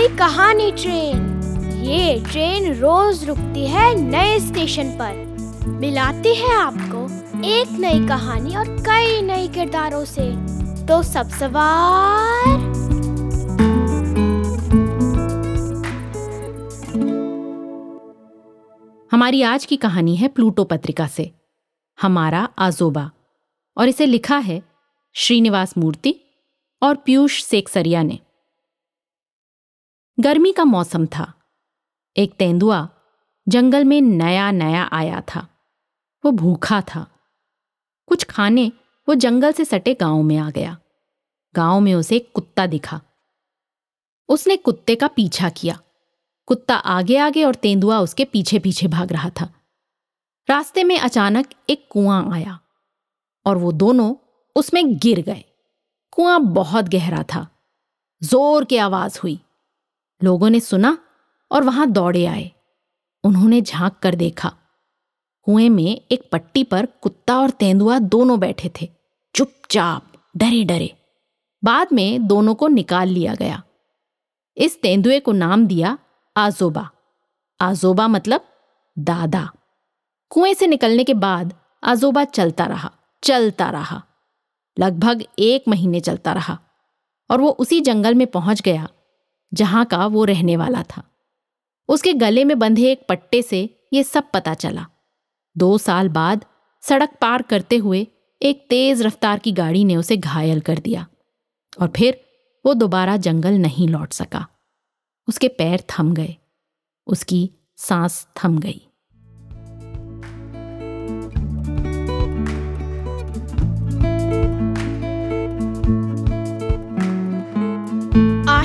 कहानी ट्रेन। ये ट्रेन रोज रुकती है नए स्टेशन पर। मिलाती है आपको एक नई कहानी और कई नए किरदारों से। तो सब सवार। हमारी आज की कहानी है प्लूटो पत्रिका से। हमारा आजोबा। और इसे लिखा है श्रीनिवास मूर्ति और पीयूष सेकसरिया ने। गर्मी का मौसम था। एक तेंदुआ जंगल में नया नया आया था। वो भूखा था। कुछ खाने वो जंगल से सटे गाँव में आ गया। गाँव में उसे एक कुत्ता दिखा। उसने कुत्ते का पीछा किया। कुत्ता आगे आगे और तेंदुआ उसके पीछे पीछे भाग रहा था। रास्ते में अचानक एक कुआँ आया और वो दोनों उसमें गिर गए। कुआँ बहुत गहरा था। ज़ोर की आवाज़ हुई। लोगों ने सुना और वहाँ दौड़े आए। उन्होंने झाँक कर देखा। कुएँ में एक पट्टी पर कुत्ता और तेंदुआ दोनों बैठे थे। चुपचाप डरे डरे बाद में दोनों को निकाल लिया गया। इस तेंदुए को नाम दिया आजोबा। आजोबा मतलब दादा। कुएँ से निकलने के बाद आजोबा चलता रहा चलता रहा। लगभग एक महीने चलता रहा और वो उसी जंगल में पहुँच गया जहाँ का वो रहने वाला था। उसके गले में बंधे एक पट्टे से ये सब पता चला। दो साल बाद सड़क पार करते हुए एक तेज रफ्तार की गाड़ी ने उसे घायल कर दिया और फिर वो दोबारा जंगल नहीं लौट सका। उसके पैर थम गए। उसकी सांस थम गई।